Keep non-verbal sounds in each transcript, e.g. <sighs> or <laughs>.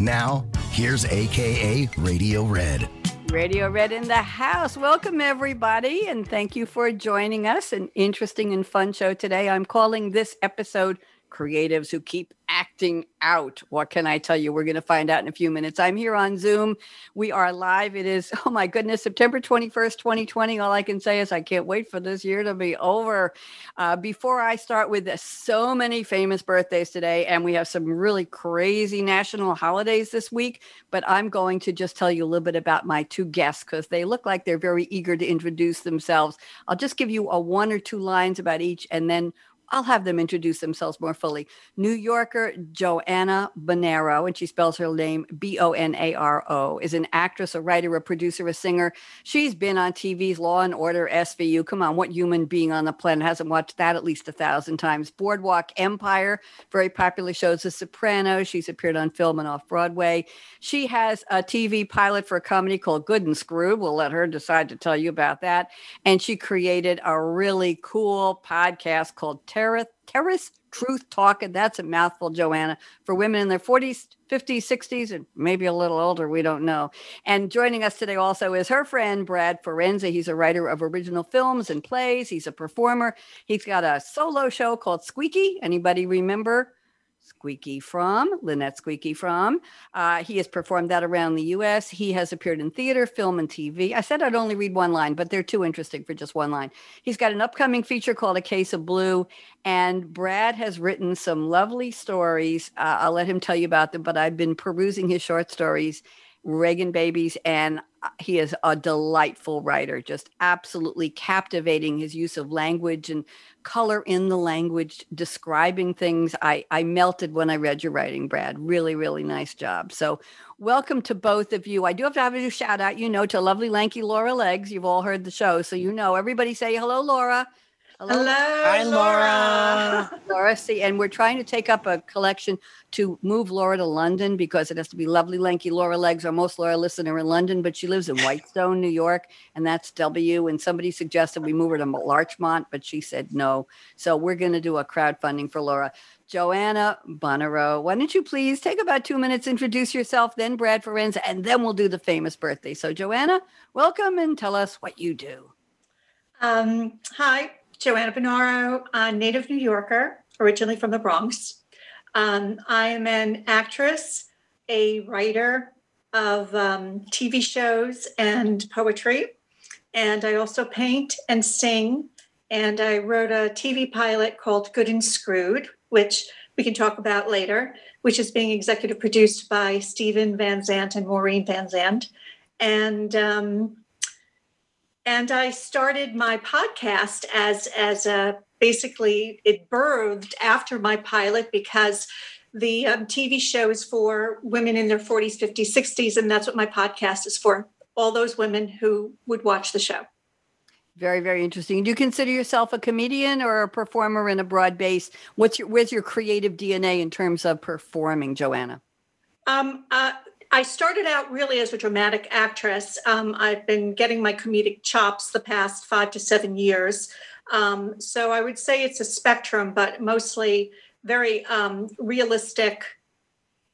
Now, here's AKA Radio Red. Radio Red in the house. Welcome, everybody, and thank you for joining us. An interesting and fun show today. I'm calling this episode creatives who keep acting out. What can I tell you? We're going to find out in a few minutes. I'm here on Zoom. We are live. It is, <laughs> oh my goodness, September 21st, 2020. All I can say is I can't wait for this year to be over. Uh, before I start with this, so many famous birthdays today, and we have some really crazy national holidays this week, but I'm going to just tell you a little bit about my two guests because they look like they're very eager to introduce themselves. I'll just give you a one or two lines about each, and then I'll have them introduce themselves more fully. New Yorker Joanna Bonaro, and she spells her name B O N A R O, is an actress, a writer, a producer, a singer. She's been on TV's Law and Order, SVU. Come on, what human being on the planet hasn't watched that at least a thousand times? Boardwalk Empire, very popular shows. The Sopranos. She's appeared on film and off Broadway. She has a TV pilot for a comedy called Good and Screwed. We'll let her decide to tell you about that. And she created a really cool podcast called Terrace Truth Talk, and that's a mouthful, Joanna, for women in their 40s, 50s, 60s, and maybe a little older. We don't know. And joining us today also is her friend, Brad Forenza. He's a writer of original films and plays. He's a performer. He's got a solo show called Squeaky. Anybody remember? Squeaky Fromme, Lynette Squeaky Fromme. Uh, he has performed that around the U.S. He has appeared in theater, film, and TV. I said I'd only read one line, but they're too interesting for just one line. He's got an upcoming feature called A Case of Blue, and Brad has written some lovely stories. Uh, I'll let him tell you about them, but I've been perusing his short stories, Reagan Babies, and uh, he is a delightful writer, just absolutely captivating his use of language and color in the language, describing things. I, I melted when I read your writing, Brad. Really, really nice job. So, welcome to both of you. I do have to have a shout out, you know, to lovely, lanky Laura Legs. You've all heard the show, so you know. Everybody say hello, Laura. Hello. Hello. Hi, Laura. <laughs> Laura, see, and we're trying to take up a collection to move Laura to London because it has to be lovely, lanky Laura legs. Our most Laura listener in London, but she lives in Whitestone, New York, and that's W. And somebody suggested we move her to Larchmont, but she said no. So we're going to do a crowdfunding for Laura. Joanna Bonaro, why don't you please take about two minutes, introduce yourself, then Brad Forenza, and then we'll do the famous birthday. So, Joanna, welcome and tell us what you do. Um, hi, Joanna Bonaro, a native New Yorker, originally from the Bronx. Um, I am an actress, a writer of um, TV shows and poetry, and I also paint and sing. And I wrote a TV pilot called Good and Screwed, which we can talk about later, which is being executive produced by Steven Van Zandt and Maureen Van Zandt. And um, and I started my podcast as as a basically it birthed after my pilot because the um, TV show is for women in their 40s, 50s, 60s, and that's what my podcast is for. All those women who would watch the show. Very, very interesting. Do you consider yourself a comedian or a performer in a broad base? What's your where's your creative DNA in terms of performing, Joanna? Um, uh, I started out really as a dramatic actress. Um, I've been getting my comedic chops the past five to seven years. Um, so I would say it's a spectrum, but mostly very um, realistic,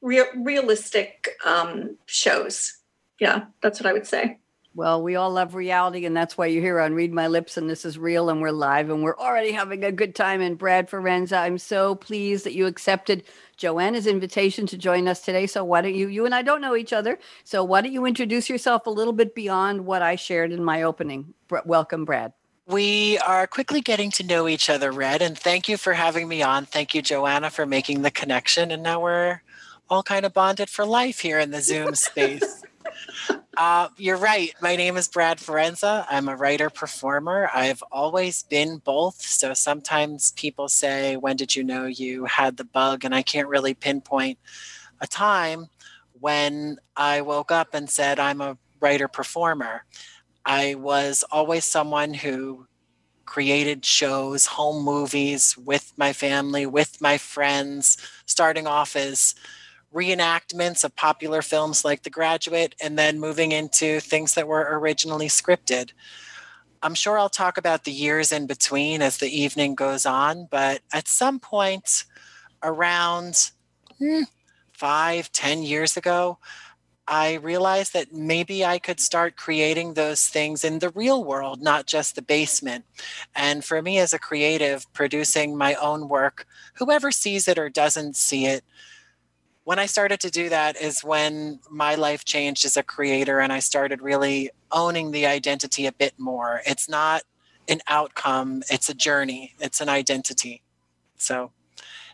re- realistic um, shows. Yeah, that's what I would say. Well, we all love reality, and that's why you're here on Read My Lips, and this is real, and we're live, and we're already having a good time. And Brad Forenza, I'm so pleased that you accepted Joanna's invitation to join us today. So why don't you, you and I don't know each other. So why don't you introduce yourself a little bit beyond what I shared in my opening? Welcome, Brad. We are quickly getting to know each other, Red, and thank you for having me on. Thank you, Joanna, for making the connection. And now we're all kind of bonded for life here in the Zoom <laughs> space. Uh, you're right. My name is Brad Forenza. I'm a writer performer. I've always been both. So sometimes people say, When did you know you had the bug? And I can't really pinpoint a time when I woke up and said, I'm a writer performer. I was always someone who created shows, home movies with my family, with my friends, starting off as reenactments of popular films like The Graduate, and then moving into things that were originally scripted. I'm sure I'll talk about the years in between as the evening goes on, but at some point around hmm, five, ten years ago, I realized that maybe I could start creating those things in the real world, not just the basement. And for me as a creative, producing my own work, whoever sees it or doesn't see it, when I started to do that is when my life changed as a creator and I started really owning the identity a bit more. It's not an outcome, it's a journey, it's an identity. So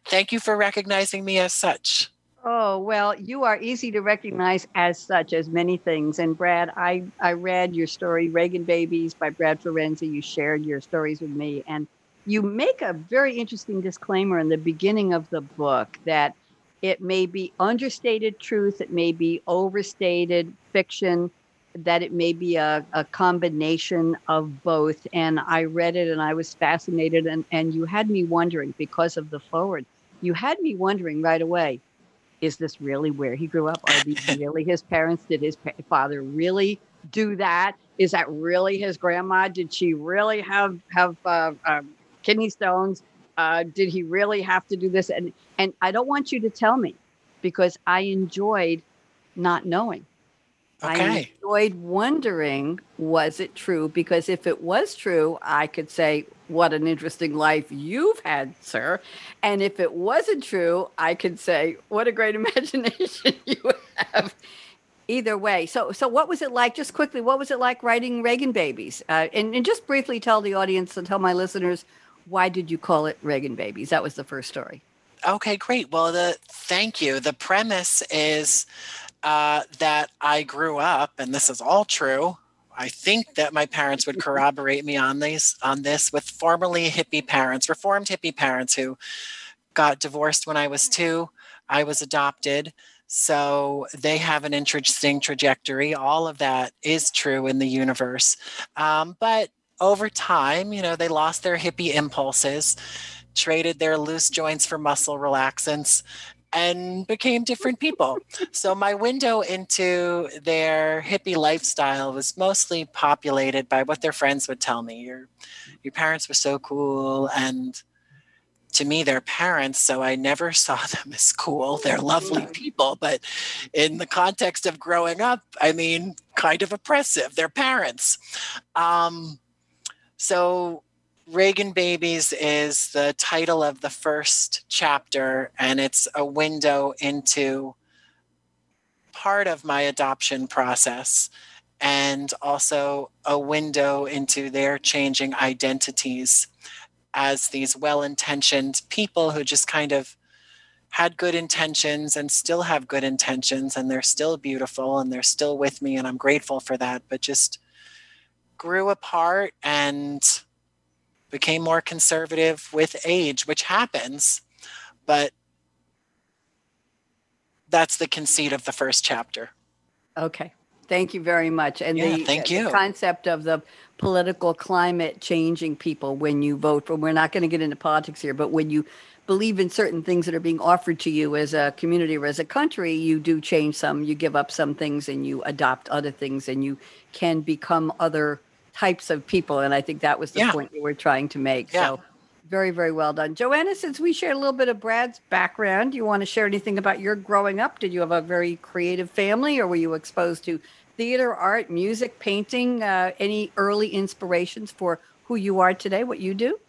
thank you for recognizing me as such. Oh, well, you are easy to recognize as such as many things. And Brad, I, I read your story, Reagan Babies by Brad Forenza. You shared your stories with me. And you make a very interesting disclaimer in the beginning of the book that it may be understated truth, it may be overstated fiction, that it may be a, a combination of both. And I read it and I was fascinated. And, and you had me wondering because of the forward, you had me wondering right away is this really where he grew up? Are these <laughs> really his parents? Did his father really do that? Is that really his grandma? Did she really have have uh, uh, kidney stones? Uh, did he really have to do this? And and I don't want you to tell me because I enjoyed not knowing. Okay. I enjoyed wondering, was it true? Because if it was true, I could say, what an interesting life you've had, sir. And if it wasn't true, I could say, what a great <laughs> imagination you have. Either way. So, so what was it like? Just quickly, what was it like writing Reagan Babies? Uh, and, and just briefly tell the audience and tell my listeners, why did you call it Reagan Babies? That was the first story. Okay, great. Well, the thank you. The premise is uh, that I grew up, and this is all true. I think that my parents would corroborate me on these on this with formerly hippie parents, reformed hippie parents who got divorced when I was two. I was adopted. So they have an interesting trajectory. All of that is true in the universe. Um, but over time, you know, they lost their hippie impulses, traded their loose joints for muscle relaxants, and became different people. so my window into their hippie lifestyle was mostly populated by what their friends would tell me. Your your parents were so cool and to me they're parents so i never <laughs> saw them as cool they're lovely people but in the context of growing up i mean kind of oppressive they're parents um, so Reagan Babies is the title of the first chapter, and it's a window into part of my adoption process and also a window into their changing identities as these well intentioned people who just kind of had good intentions and still have good intentions and they're still beautiful and they're still with me and I'm grateful for that, but just grew apart and became more conservative with age, which happens, but that's the conceit of the first chapter. Okay. Thank you very much. And yeah, the, uh, thank you. the concept of the political climate changing people when you vote for, we're not going to get into politics here, but when you believe in certain things that are being offered to you as a community or as a country, you do change some, you give up some things and you adopt other things and you can become other types of people. And I think that was the yeah. point you were trying to make. Yeah. So very, very well done. Joanna, since we shared a little bit of Brad's background, do you want to share anything about your growing up? Did you have a very creative family or were you exposed to theater, art, music, painting? Uh, any early inspirations for who you are today, what you do?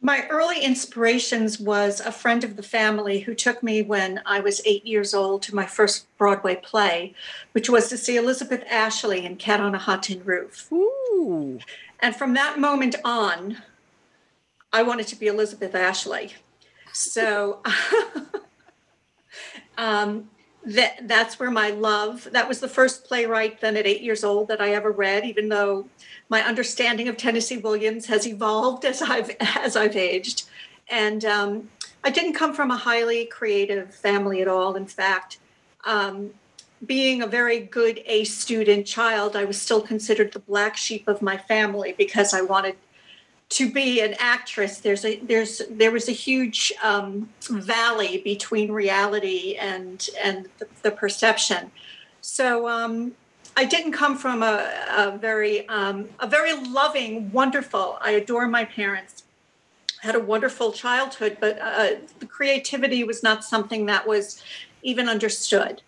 My early inspirations was a friend of the family who took me when I was eight years old to my first Broadway play, which was to see Elizabeth Ashley in Cat on a Hot Tin Roof. Ooh. And from that moment on, I wanted to be Elizabeth Ashley. So <laughs> um, that that's where my love. That was the first playwright then at eight years old that I ever read, even though my understanding of Tennessee Williams has evolved as I've <laughs> as I've aged, and um, I didn't come from a highly creative family at all. In fact, um, being a very good A student child, I was still considered the black sheep of my family because I wanted to be an actress. There's a there's there was a huge um, valley between reality and and the, the perception. So um, I didn't come from a, a very um, a very loving, wonderful. I adore my parents. Had a wonderful childhood, but uh, the creativity was not something that was even understood.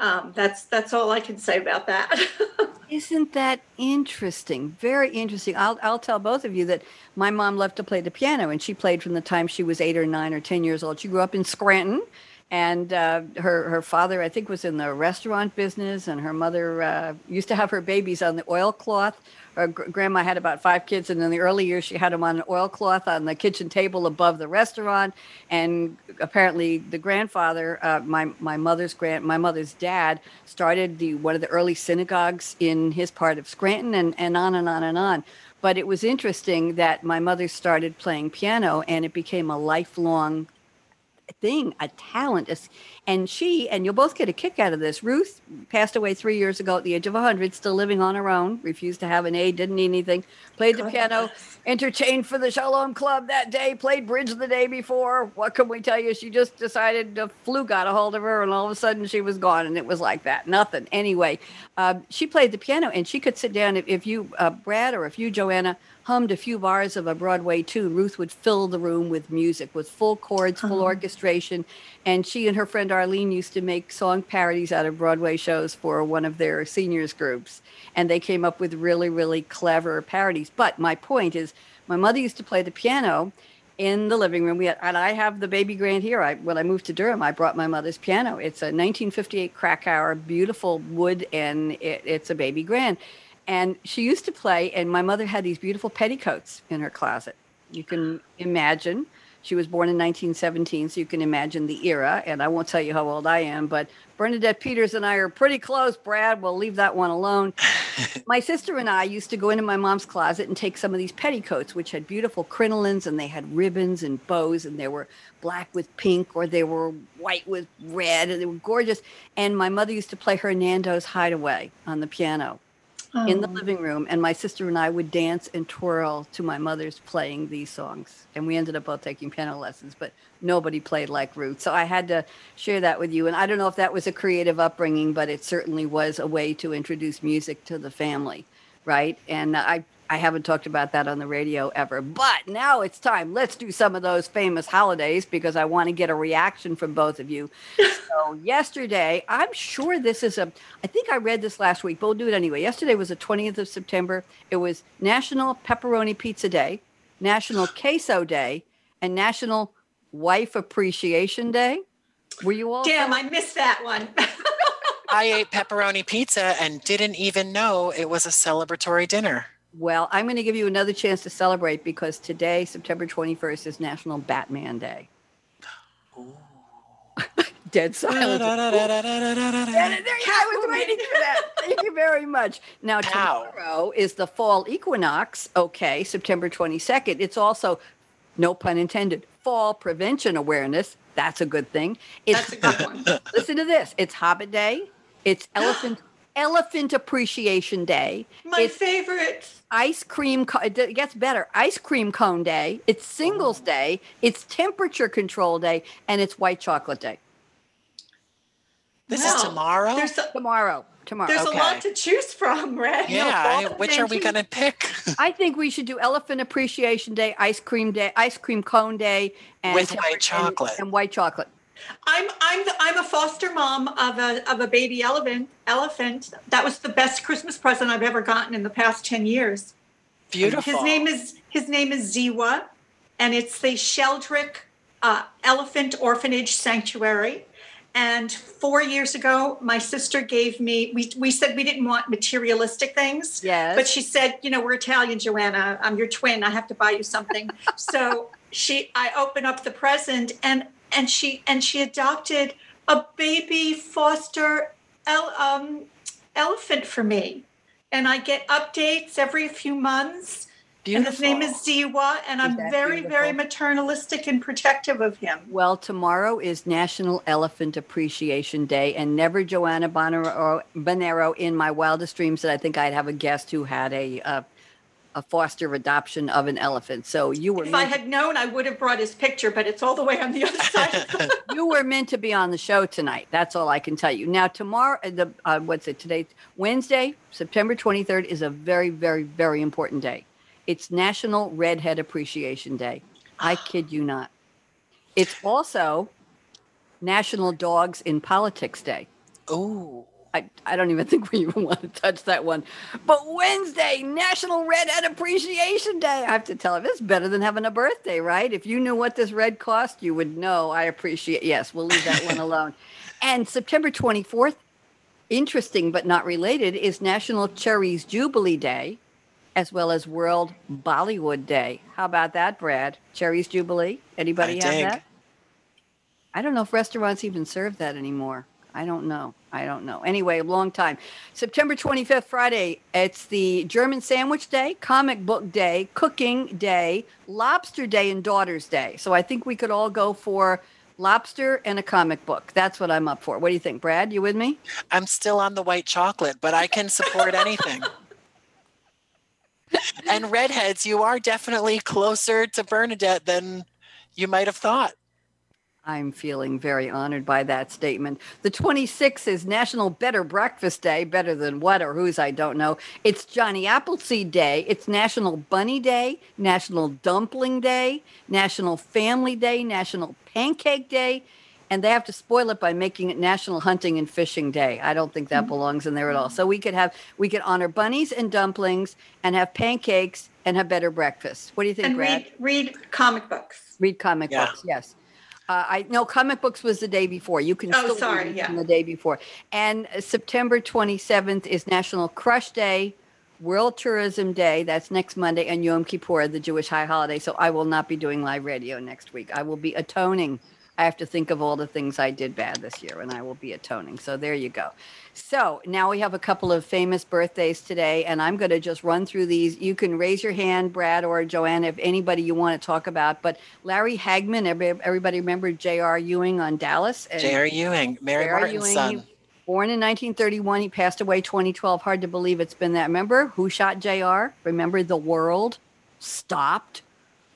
Um, that's that's all I can say about that. <laughs> Isn't that interesting? Very interesting. I'll I'll tell both of you that my mom loved to play the piano, and she played from the time she was eight or nine or ten years old. She grew up in Scranton, and uh, her her father, I think, was in the restaurant business, and her mother uh, used to have her babies on the oilcloth her grandma had about five kids, and in the early years, she had them on an oilcloth on the kitchen table above the restaurant. And apparently, the grandfather, uh, my my mother's grand, my mother's dad, started the one of the early synagogues in his part of Scranton, and and on and on and on. But it was interesting that my mother started playing piano, and it became a lifelong thing, a talent. And she, and you'll both get a kick out of this. Ruth passed away three years ago at the age of 100, still living on her own, refused to have an aide, didn't need anything, played the piano, entertained for the Shalom Club that day, played bridge the day before. What can we tell you? She just decided the flu got a hold of her, and all of a sudden she was gone, and it was like that. Nothing. Anyway, uh, she played the piano, and she could sit down. If, if you, uh, Brad, or if you, Joanna, hummed a few bars of a Broadway tune, Ruth would fill the room with music, with full chords, full uh-huh. orchestration. And she and her friend Arlene used to make song parodies out of Broadway shows for one of their seniors groups. And they came up with really, really clever parodies. But my point is, my mother used to play the piano in the living room. We had, and I have the baby grand here. I, when I moved to Durham, I brought my mother's piano. It's a 1958 Krakauer, beautiful wood, and it, it's a baby grand. And she used to play, and my mother had these beautiful petticoats in her closet. You can imagine. She was born in 1917, so you can imagine the era. And I won't tell you how old I am, but Bernadette Peters and I are pretty close, Brad. We'll leave that one alone. <laughs> my sister and I used to go into my mom's closet and take some of these petticoats, which had beautiful crinolines and they had ribbons and bows, and they were black with pink or they were white with red, and they were gorgeous. And my mother used to play Hernando's Hideaway on the piano oh. in the oh. living room, and my sister and I would dance and twirl to my mother's playing these songs. And we ended up both taking piano lessons, but nobody played like Ruth. So I had to share that with you. And I don't know if that was a creative upbringing, but it certainly was a way to introduce music to the family, right? And I I haven't talked about that on the radio ever. But now it's time. Let's do some of those famous holidays because I want to get a reaction from both of you. <laughs> so, yesterday, I'm sure this is a, I think I read this last week, but we'll do it anyway. Yesterday was the 20th of September. It was National Pepperoni Pizza Day, National <sighs> Queso Day, and National Wife Appreciation Day. Were you all? Damn, I missed that one. <laughs> I ate pepperoni pizza and didn't even know it was a celebratory dinner. Well, I'm going to give you another chance to celebrate because today, September 21st, is National Batman Day. <laughs> Dead silence. I was waiting for that. Thank you very much. Now, tomorrow is the fall equinox. Okay, September 22nd. It's also, no pun intended, fall prevention awareness. That's a good thing. It's, That's a good one. listen to this. It's Hobbit Day. It's <gasps> Elephant Elephant Appreciation Day. My it's favorite. Ice cream. It gets better. Ice cream cone day. It's Singles oh. Day. It's Temperature Control Day, and it's White Chocolate Day. This is tomorrow. There's a, tomorrow. Tomorrow. There's okay. a lot to choose from, right? Yeah. <laughs> No, which are we going to pick? I think we should do Elephant Appreciation Day, Ice Cream Day, Ice Cream Cone Day, and with white chocolate and, and white chocolate. I'm I'm the, I'm a foster mom of a of a baby elephant. Elephant. That was the best Christmas present I've ever gotten in the past ten years. Beautiful. His name is his name is Ziwa, and it's the Sheldrick uh, Elephant Orphanage Sanctuary. And four years ago, my sister gave me. We we said we didn't want materialistic things. Yes. But she said, you know, we're Italian, Joanna. I'm your twin. I have to buy you something. <laughs> so she, I open up the present, and and she and she adopted a baby foster el, um, elephant for me and i get updates every few months And his name is Ziwa, and I'm very, very beautiful? maternalistic and protective of him. Well, tomorrow is National Elephant Appreciation Day, and never Joanna Bonero, Bonero in my wildest dreams that I think I'd have a guest who had a uh, a foster adoption of an elephant. So you were If I had known, I would have brought his picture, but it's all the way on the other side. <laughs> <laughs> you were meant to be on the show tonight. That's all I can tell you. Now tomorrow, uh, the uh, what's it today? Wednesday, September twenty third is a very, very, very important day. It's National Redhead Appreciation Day. I kid you not. It's also National Dogs in Politics Day. Ooh. I, I don't even <laughs> think we even want to touch that one. But Wednesday, National Redhead Appreciation Day. I have to tell him it's better than having a birthday, right? If you knew what this red cost, you would know. I appreciate. Yes, we'll leave that one <laughs> alone. And September 24th, interesting but not related, is National Cherries Jubilee Day, as well as World Bollywood Day. How about that, Brad? Cherries Jubilee. Anybody I have dig. that? I don't know if restaurants even serve that anymore. I don't know. I don't know. Anyway, long time. September 25th, Friday, it's the German Sandwich Day, Comic Book Day, Cooking Day, Lobster Day, and Daughters Day. So I think we could all go for lobster and a comic book. That's what I'm up for. What do you think, Brad? You with me? I'm still on the white chocolate, but I can support anything. <laughs> and redheads, you are definitely closer to Bernadette than you might have thought. I'm feeling very honored by that statement. The 26th is National Better Breakfast Day. Better than what or whose, I don't know. It's Johnny Appleseed Day. It's National Bunny Day, National Dumpling Day, National Family Day, National Pancake Day. And they have to spoil it by making it National Hunting and Fishing Day. I don't think that mm-hmm. belongs in there at all. So we could have we could honor bunnies and dumplings and have pancakes and have better breakfast. What do you think, and Brad? read read comic books. Read comic Yeah. books, yes. Uh, I no comic books was the day before. You can Oh, still sorry, yeah. the day before. And uh, September 27th is National Crush Day, World Tourism Day. That's next Monday, and Yom Kippur, the Jewish high holiday. So I will not be doing live radio next week. I will be atoning. I have to think of all the things I did bad this year, and I will be atoning. So there you go. So now we have a couple of famous birthdays today, and I'm going to just run through these. You can raise your hand, Brad or Joanna, if anybody you want to talk about. But Larry Hagman, everybody remember J.R. Ewing on Dallas? J.R. Ewing, Mary J.R. Martin's Ewing, son. born in 1931, he passed away 2012. Hard to believe it's been that. Remember who shot JR? Remember the world stopped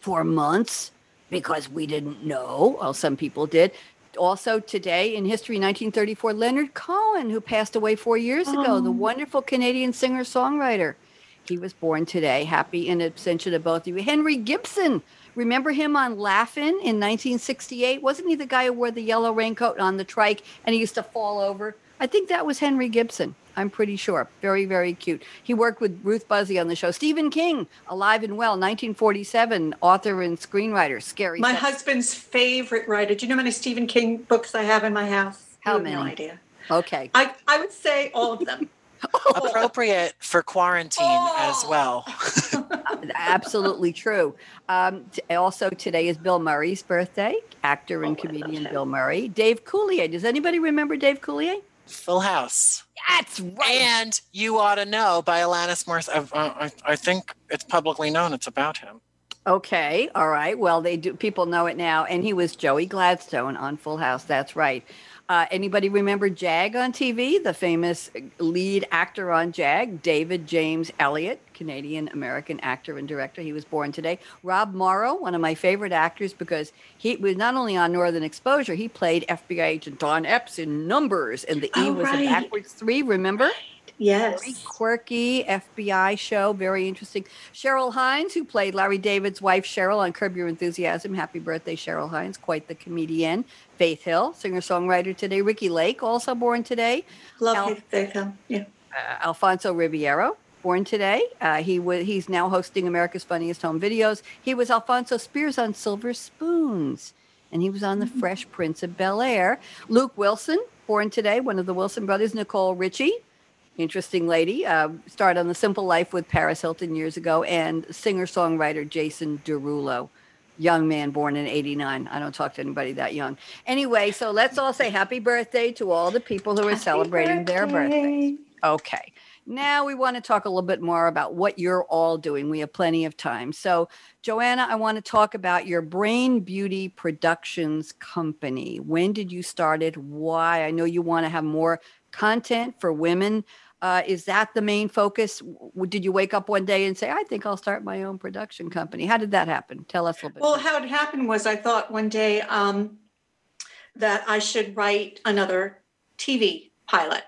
for months because we didn't know. Well, some people did. Also, today in history, 1934, Leonard Cohen, who passed away four years ago, the oh. wonderful Canadian singer songwriter. He was born today. Happy in absentia to both of you. Henry Gibson. Remember him on Laugh-In in 1968? Wasn't he the guy who wore the yellow raincoat on the trike and he used to fall over? I think that was Henry Gibson. I'm pretty sure. Very, very cute. He worked with Ruth Buzzi on the show. Stephen King, alive and well, 1947, author and screenwriter. Scary. My Stuff. husband's favorite writer. Do you know how many Stephen King books I have in my house? How You have No idea. Okay. I, I would say all of them. <laughs> Appropriate for quarantine as Oh. well. <laughs> Absolutely true. Um, t- also, today is Bill Murray's birthday. Actor and Oh, comedian. Bill Murray. Dave Coulier. Does anybody remember Dave Coulier? Full House. That's right. And You Ought to Know by Alanis Morissette. I, uh, I, I think it's publicly known it's about him. Okay, all right. Well, they do. People know it now, and he was Joey Gladstone on Full House. That's right. Uh, anybody remember Jag on TV? The famous lead actor on Jag, David James Elliott, Canadian American actor and director. He was born today. Rob Morrow, one of my favorite actors, because he was not only on Northern Exposure, he played FBI agent Don Epps in Numbers, and the E Oh, was right. a backwards three. Remember? Yes. very quirky FBI show, very interesting. Cheryl Hines, who played Larry David's wife Cheryl on Curb Your Enthusiasm. Happy birthday, Cheryl Hines, quite the comedian. Faith Hill, singer songwriter today. Ricki Lake, also born today. Love Al- it. They come. Yeah. Uh, Alfonso Ribeiro, born today. Uh, he was he's now hosting America's Funniest Home Videos. He was Alfonso Spears on Silver Spoons, and he was on The Fresh Prince of Bel Air. Luke Wilson, born today, one of the Wilson brothers. Nicole Richie, interesting lady, uh, starred on The Simple Life with Paris Hilton years ago, and singer songwriter Jason Derulo. Young man born in 89. I don't talk to anybody that young. Anyway, so let's all say happy birthday to all the people who are Happy celebrating their birthdays. Okay. Now we want to talk a little bit more about what you're all doing. We have plenty of time. So, Joanna, I want to talk about your Brainy Beauty Productions company. When did you start it? Why? I know you want to have more content for women. Uh, is that the main focus? Did you wake up one day and say, I think I'll start my own production company? How did that happen? Tell us a little bit. Well, how it happened was I thought one day um, that I should write another TV pilot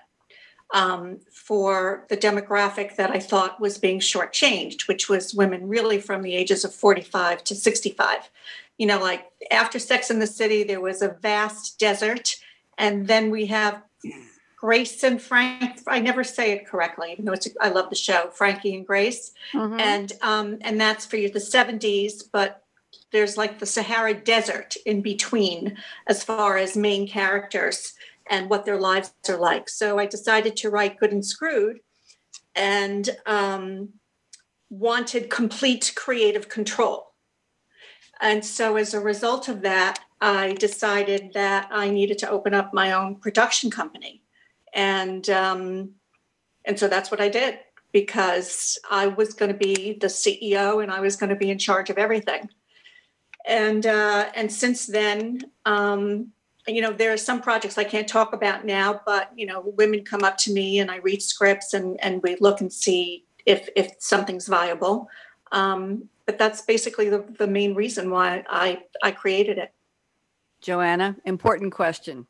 um, for the demographic that I thought was being shortchanged, which was women really from the ages of 45 to 65. You know, like after Sex in the City, there was a vast desert. And then we have Grace and Frank. I never say it correctly, even though it's, I love the show, Frankie and Grace. Mm-hmm. And um, and that's for you the 70s, but there's like the Sahara Desert in between as far as main characters and what their lives are like. So I decided to write Good and Screwed and um, wanted complete creative control. And so as a result of that, I decided that I needed to open up my own production company. And um, and so that's what I did because I was going to be the CEO and I was going to be in charge of everything. And uh, and since then, um, you know there are some projects i can't talk about now but you know women come up to me and i read scripts and and we look and see if if something's viable. Um, but that's basically the, the main reason why i i created it. Joanna important question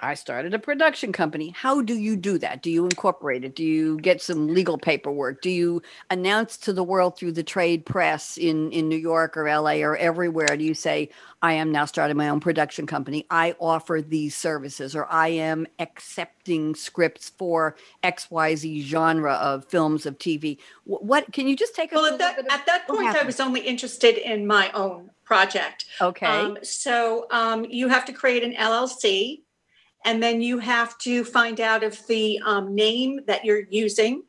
I started a production company. How do you do that? Do you incorporate it? Do you get some legal paperwork? Do you announce to the world through the trade press in, in New York or LA or everywhere? Do you say, I am now starting my own production company? I offer these services, or I am accepting scripts for XYZ genre of films, of TV. What, what can you just take well, at that, at that point, I was only interested in my own project. Okay. Um, so um, you have to create an LLC and then you have to find out if the um, name that you're using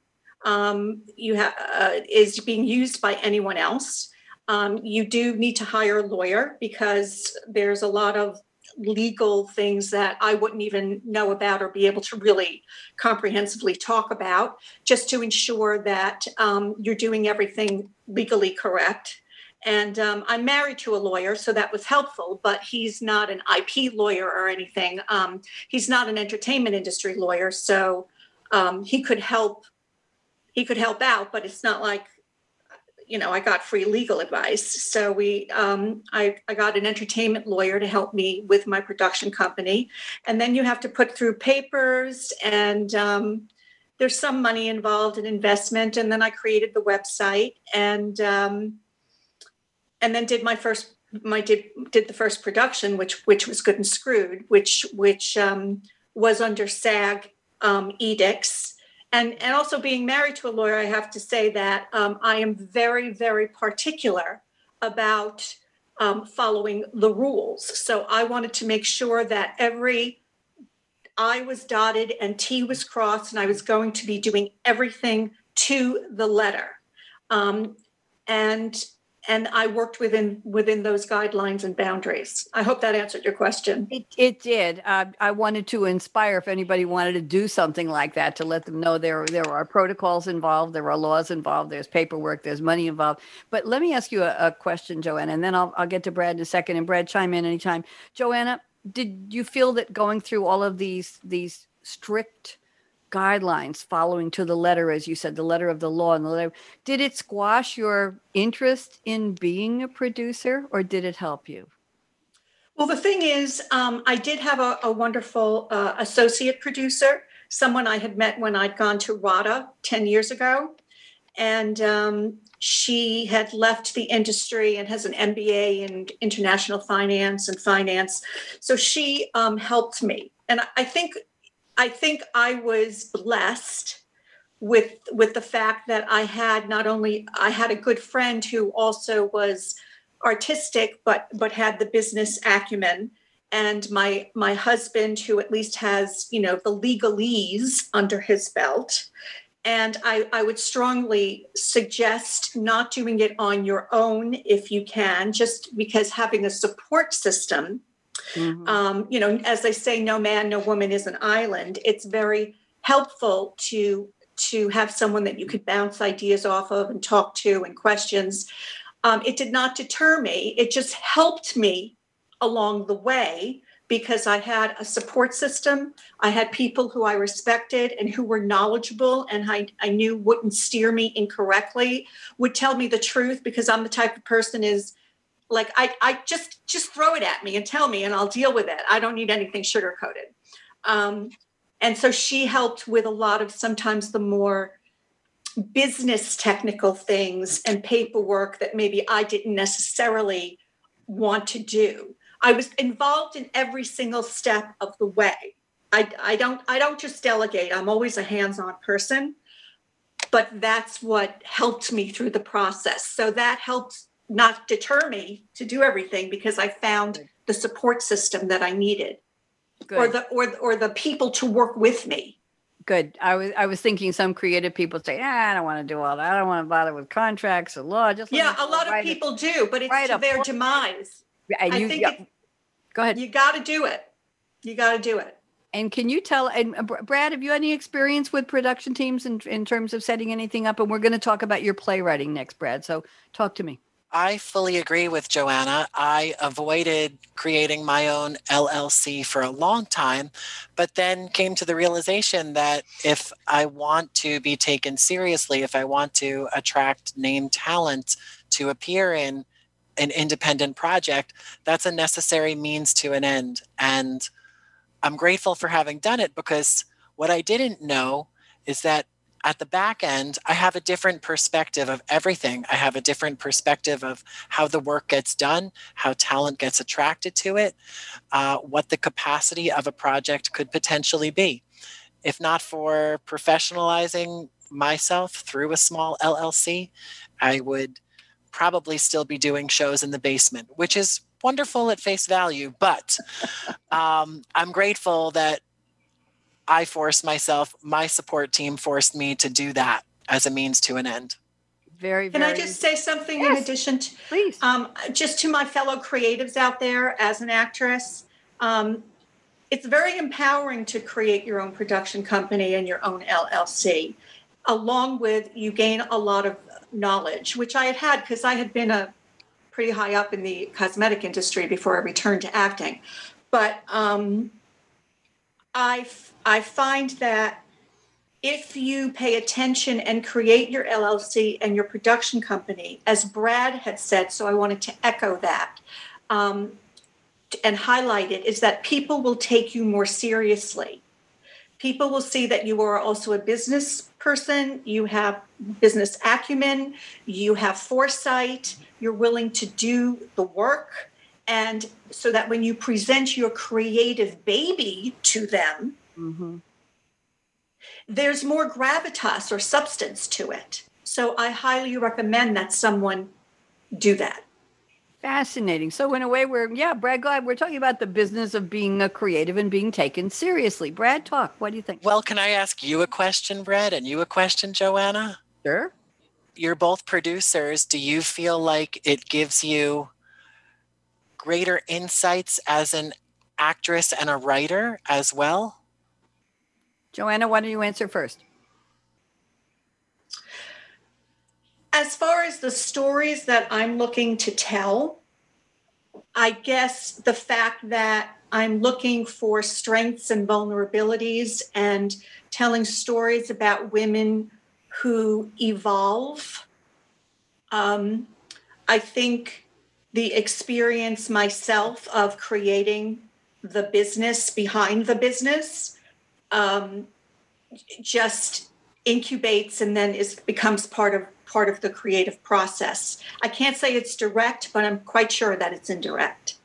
um, you have uh, is being used by anyone else. Um, you do need to hire a lawyer because there's a lot of legal things that I wouldn't even know about or be able to really comprehensively talk about, just to ensure that um, you're doing everything legally correct. And um, I'm married to a lawyer, so that was helpful, but he's not an IP lawyer or anything. Um, he's not an entertainment industry lawyer, so um, he could help. He could help out, but it's not like, you know, I got free legal advice. So we, um, I, I got an entertainment lawyer to help me with my production company, and then you have to put through papers and um, there's some money involved in investment and then i created the website and um, and then did my first my did did the first production, which which was Good and Screwed, which which um, was under SAG um, edicts. And, and also being married to a lawyer, I have to say that um, I am very, very particular about um, following the rules. So I wanted to make sure that every I was dotted and T was crossed, and I was going to be doing everything to the letter. Um, and and I worked within within those guidelines and boundaries. I hope that answered your question. It, it did. Uh, I wanted to inspire if anybody wanted to do something like that to let them know there there are protocols involved, there are laws involved, there's paperwork, there's money involved. But let me ask you a, a question, Joanna, and then I'll I'll get to Brad in a second. And Brad, chime in anytime. Joanna, did you feel that going through all of these these strict guidelines following to the letter as you said the letter of the law and the letter. Did it squash your interest in being a producer or did it help you? Well the thing is um, i did have a, a wonderful uh, associate producer someone i had met when i'd gone to RADA 10 years ago. And um, she had left the industry and has an mba in international finance and finance. So she um, helped me. And I think I think I was blessed with with the fact that I had not only I had a good friend who also was artistic but but had the business acumen. And my my husband who at least has you know the legalese under his belt. And I, I would strongly suggest not doing it on your own if you can just because having a support system Mm-hmm. Um, you know, as they say, no man, no woman is an island. It's very helpful to to have someone that you could bounce ideas off of and talk to and questions. Um, it did not deter me. It just helped me along the way because I had a support system. I had people who I respected and who were knowledgeable and I, I knew wouldn't steer me incorrectly, would tell me the truth because I'm the type of person is like I, I just just throw it at me and tell me and I'll deal with it. I don't need anything sugar coated. Um, and so she helped with a lot of sometimes the more business technical things and paperwork that maybe I didn't necessarily want to do. I was involved in every single step of the way. I, I don't I don't just delegate. I'm always a hands-on person, but that's what helped me through the process. So that helped not deter me to do everything because I found the support system that I needed, Good. or the or or the people to work with me. Good. I was I was thinking some creative people say, ah, I don't want to do all that. I don't want to bother with contracts or law. Just Yeah, a lot of write it." people do, but it's to their demise. And I think yeah, it- go ahead. You got to do it. You got to do it. And can you tell, and uh, Brad, have you any experience with production teams in, in terms of setting anything up? And we're going to talk about your playwriting next, Brad. So talk to me. I fully agree with Joanna. I avoided creating my own LLC for a long time, but then came to the realization that if I want to be taken seriously, if I want to attract name talent to appear in an independent project, that's a necessary means to an end. And I'm grateful for having done it because what I didn't know is that at the back end, I have a different perspective of everything. I have a different perspective of how the work gets done, how talent gets attracted to it, uh, what the capacity of a project could potentially be. If not for professionalizing myself through a small LLC, I would probably still be doing shows in the basement, which is wonderful at face value. But um, I'm grateful that I forced myself, my support team forced me to do that as a means to an end. Very, very. Can. I just say something in addition to please? um, just to my fellow creatives out there as an actress? Um, it's very empowering to create your own production company and your own LLC. Along with you gain a lot of knowledge, which I had had because I had been a pretty high up in the cosmetic industry before I returned to acting. But um, I I find that if you pay attention and create your LLC and your production company, as Brad had said, so I wanted to echo that um, and highlight it, is that people will take you more seriously. People will see that you are also a business person, you have business acumen, you have foresight, you're willing to do the work. And so that when you present your creative baby to them, hmm there's more gravitas or substance to it. So I highly recommend that someone do that. Fascinating. So, in a way, we're, yeah, Brad, glad we're talking about the business of being a creative and being taken seriously. Brad, talk. What do you think? Well, can I ask you a question, Brad, and you a question, Joanna? Sure. You're both producers. Do you feel like it gives you greater insights as an actress and a writer as well? Joanna, why don't you answer first? As far as the stories that I'm looking to tell, I guess the fact that I'm looking for strengths and vulnerabilities and telling stories about women who evolve. Um, I think the experience myself of creating the business behind the business um, just incubates and then is becomes part of part of the creative process. I can't say it's direct, but I'm quite sure that it's indirect.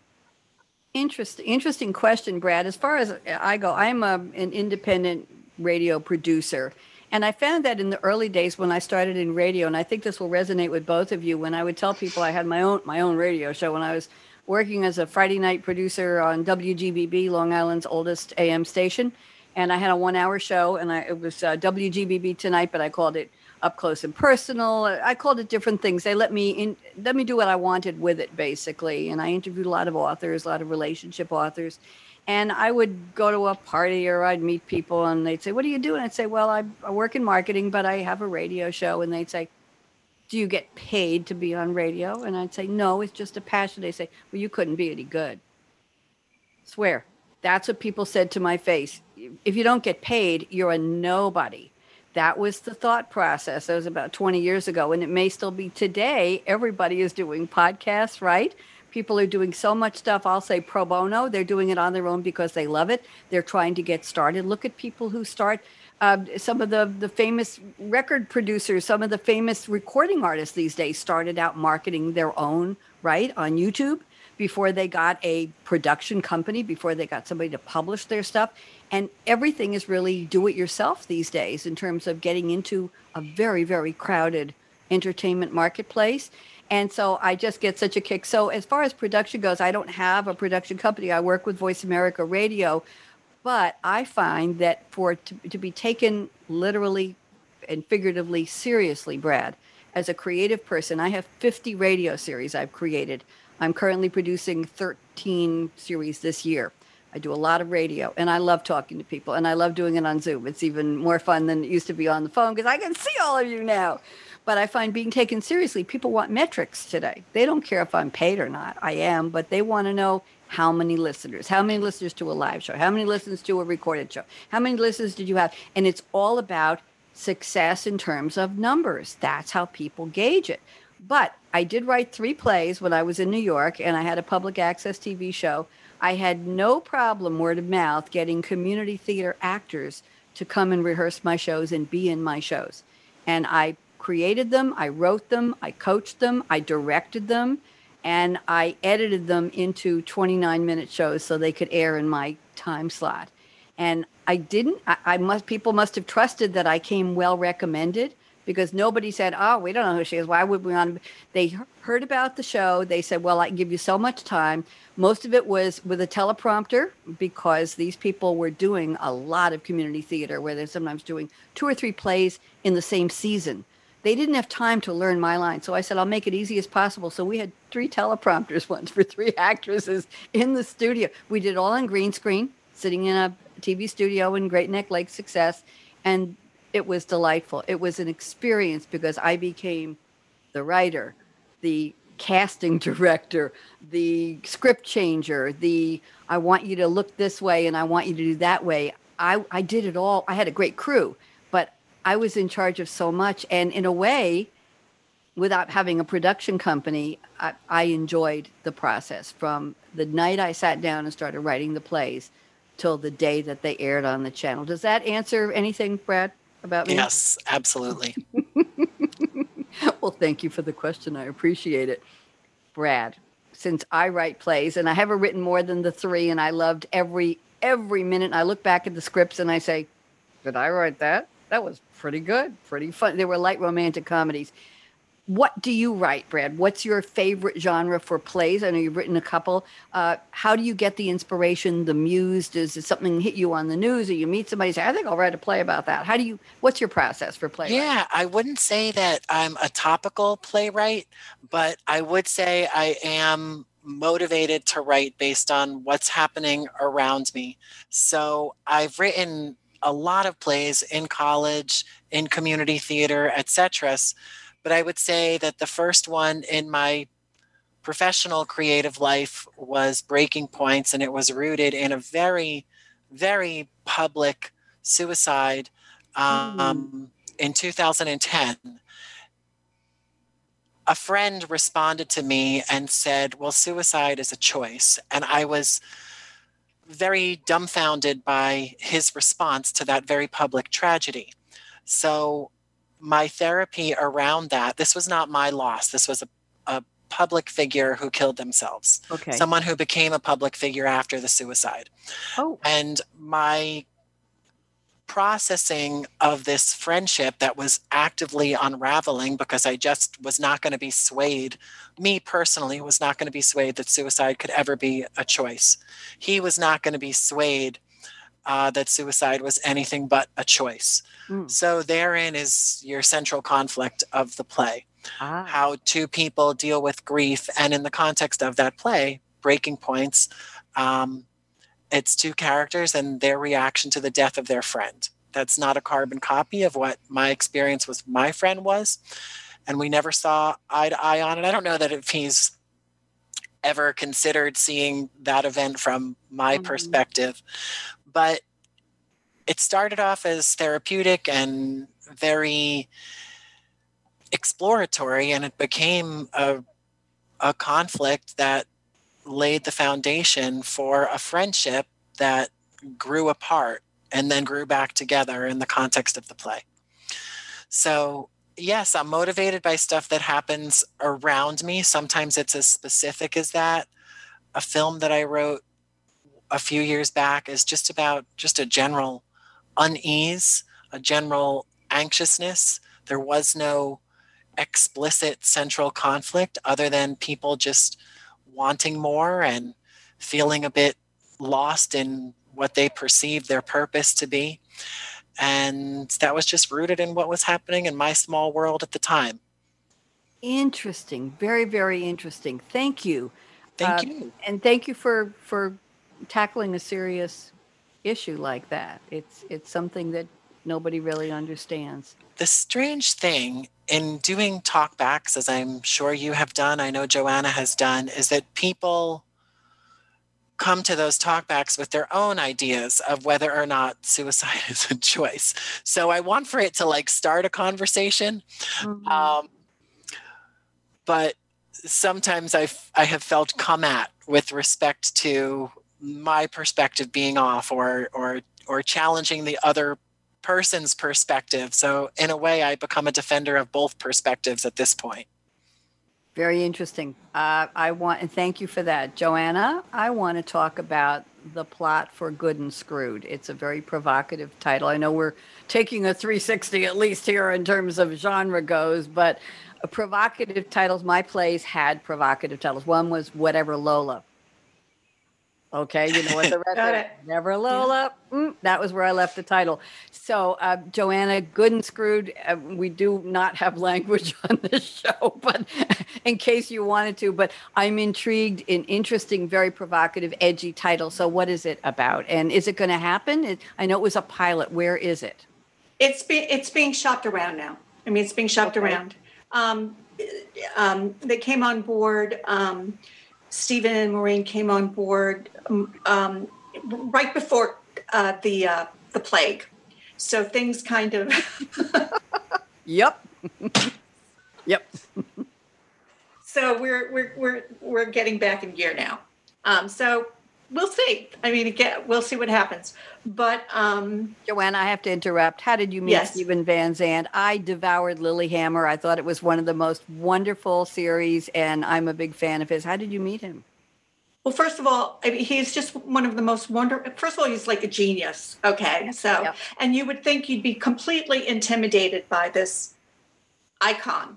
Interesting, interesting question, Brad. As far as I go, I'm a, an independent radio producer. And I found that in the early days when I started in radio, and I think this will resonate with both of you, when I would tell people I had my own my own radio show when I was working as a Friday night producer on WGBB, Long Island's oldest AM station, and I had a one hour show, and I, it was uh, WGBB tonight, but I called it up close and personal. I called it different things. They let me in, let me do what I wanted with it, basically. And I interviewed a lot of authors, a lot of relationship authors. And I would go to a party or I'd meet people and they'd say, What are you doing? I'd say, Well, I, I work in marketing, but I have a radio show. And they'd say, Do you get paid to be on radio? And I'd say, No, it's just a passion. They say, Well, you couldn't be any good. Swear. That's what people said to my face. If you don't get paid, you're a nobody. That was the thought process. That was about 20 years ago, and it may still be today. Everybody is doing podcasts, right? People are doing so much stuff. I'll say pro bono. They're doing it on their own because they love it. They're trying to get started. Look at people who start. Uh, some of the the famous record producers, some of the famous recording artists these days started out marketing their own right on YouTube before they got a production company, before they got somebody to publish their stuff. And everything is really do it yourself these days in terms of getting into a very, very crowded entertainment marketplace. And so I just get such a kick. So as far as production goes, I don't have a production company. I work with Voice America Radio, but I find that for to, to be taken literally and figuratively seriously, Brad, as a creative person, I have 50 radio series I've created. I'm currently producing 13 series this year. I do a lot of radio and I love talking to people and I love doing it on Zoom. It's even more fun than it used to be on the phone because I can see all of you now. But I find being taken seriously, people want metrics today. They don't care if I'm paid or not. I am, but they want to know how many listeners, how many listeners to a live show, how many listens to a recorded show, how many listeners did you have? And it's all about success in terms of numbers. That's how people gauge it. But I did write three plays when I was in New York and I had a public access TV show. I had no problem word of mouth getting community theater actors to come and rehearse my shows and be in my shows. And I created them, I wrote them, I coached them, I directed them, and I edited them into 29 minute shows so they could air in my time slot. And I didn't, I, I must, people must have trusted that I came well recommended because nobody said, "Oh, we don't know who she is. Why would we want?" To? They heard about the show. They said, "Well, I can give you so much time." Most of it was with a teleprompter because these people were doing a lot of community theater, where they're sometimes doing two or three plays in the same season they didn't have time to learn my line. So I said, I'll make it easy as possible. So we had three teleprompters <laughs> once for three actresses in the studio. We did all on green screen, sitting in a TV studio in Great Neck Lake Success. And it was delightful. It was an experience because I became the writer, the casting <laughs> director, the script changer, the I want you to look this way and I want you to do that way. I, I did it all. I had a great crew I was in charge of so much. And in a way, without having a production company, I, I, enjoyed the process from the night I sat down and started writing the plays till the day that they aired on the channel. Does that answer anything, Brad, about me? Yes, absolutely. <laughs> well, thank you for the question. I appreciate it. Brad, since I write plays and I haven't written more than the three, and I loved every every minute. I look back at the scripts and I say, did I write that? That was pretty good, pretty fun. They were light romantic comedies. What do you write, Brad? What's your favorite genre for plays? I know you've written a couple. Uh, how do you get the inspiration, the muse? Does something hit you on the news, or you meet somebody say, "I think I'll write a play about that"? How do you? What's your process for play? Yeah, I wouldn't say that I'm a topical playwright, but I would say I am motivated to write based on what's happening around me. So I've written a lot of plays in college, in community theater, etc. But I would say that the first one in my professional creative life was Breaking Points, and it was rooted in a very, very public suicide um, mm. in 2010. A friend responded to me and said, Well, suicide is a choice. And I was very dumbfounded by his response to that very public tragedy. So, my therapy around that, this was not my loss. This was a, a public figure who killed themselves. Okay. Someone who became a public figure after the suicide. Oh. And my processing of this friendship that was actively unraveling because I just was not going to be swayed. Me personally was not going to be swayed that suicide could ever be a choice. He was not going to be swayed uh, that suicide was anything but a choice. Mm. So therein is your central conflict of the play. Ah. How two people deal with grief, and in the context of that play, breaking points. Um, it's two characters and their reaction to the death of their friend. That's not a carbon copy of what my experience with my friend was. And we never saw eye to eye on it. I don't know that if he's ever considered seeing that event from my mm-hmm. perspective, but it started off as therapeutic and very exploratory, and it became a, a conflict that laid the foundation for a friendship that grew apart and then grew back together in the context of the play. So, yes, I'm motivated by stuff that happens around me. Sometimes it's as specific as that. A film that I wrote a few years back is just about just a general unease, a general anxiousness. There was no explicit central conflict other than people just wanting more and feeling a bit lost in what they perceived their purpose to be. And that was just rooted in what was happening in my small world at the time. Interesting. Very, very interesting. Thank you. Thank uh, you. And thank you for for tackling a serious issue like that. It's it's something that nobody really understands. The strange thing in doing talkbacks, as I'm sure you have done, I know Joanna has done, is that people come to those talkbacks with their own ideas of whether or not suicide <laughs> is a choice. So I want for it to like start a conversation. Mm-hmm. Um, but sometimes I've, I have felt come at with respect to my perspective being off or, or, or challenging the other person's perspective. So, in a way, I become a defender of both perspectives at this point. Very interesting. Uh, I want and thank you for that, Joanna. I want to talk about the plot for Good and Screwed. It's a very provocative title. I know we're taking a 360 at least here in terms of genre goes, but provocative titles. My plays had provocative titles. One was Whatever Lola Okay, you know what the <laughs> record Never Lola. Yeah. Mm, that was where I left the title. So, uh, Joanna, good and screwed. Uh, we do not have language <laughs> on this show, but <laughs> in case you wanted to, but I'm intrigued in interesting, very provocative, edgy title. So, what is it about? And is it going to happen? It, I know it was a pilot. Where is it? It's be, it's being shopped around now. I mean, it's being shopped okay. around. Um, um, they came on board. Um, Stephen and Maureen came on board um, um, right before uh, the uh, the plague, so things kind of. <laughs> yep. <laughs> yep. <laughs> so we're we're we're we're getting back in gear now. Um, so we'll see. I mean, again, we'll see what happens. But um, Joanne, I have to interrupt. How did you meet yes. Stephen Van Zandt? I devoured Lilyhammer. I thought it was one of the most wonderful series, and I'm a big fan of his. How did you meet him? Well, first of all, I mean, he's just one of the most wonderful. First of all, he's like a genius. Okay, so and you would think you'd be completely intimidated by this icon,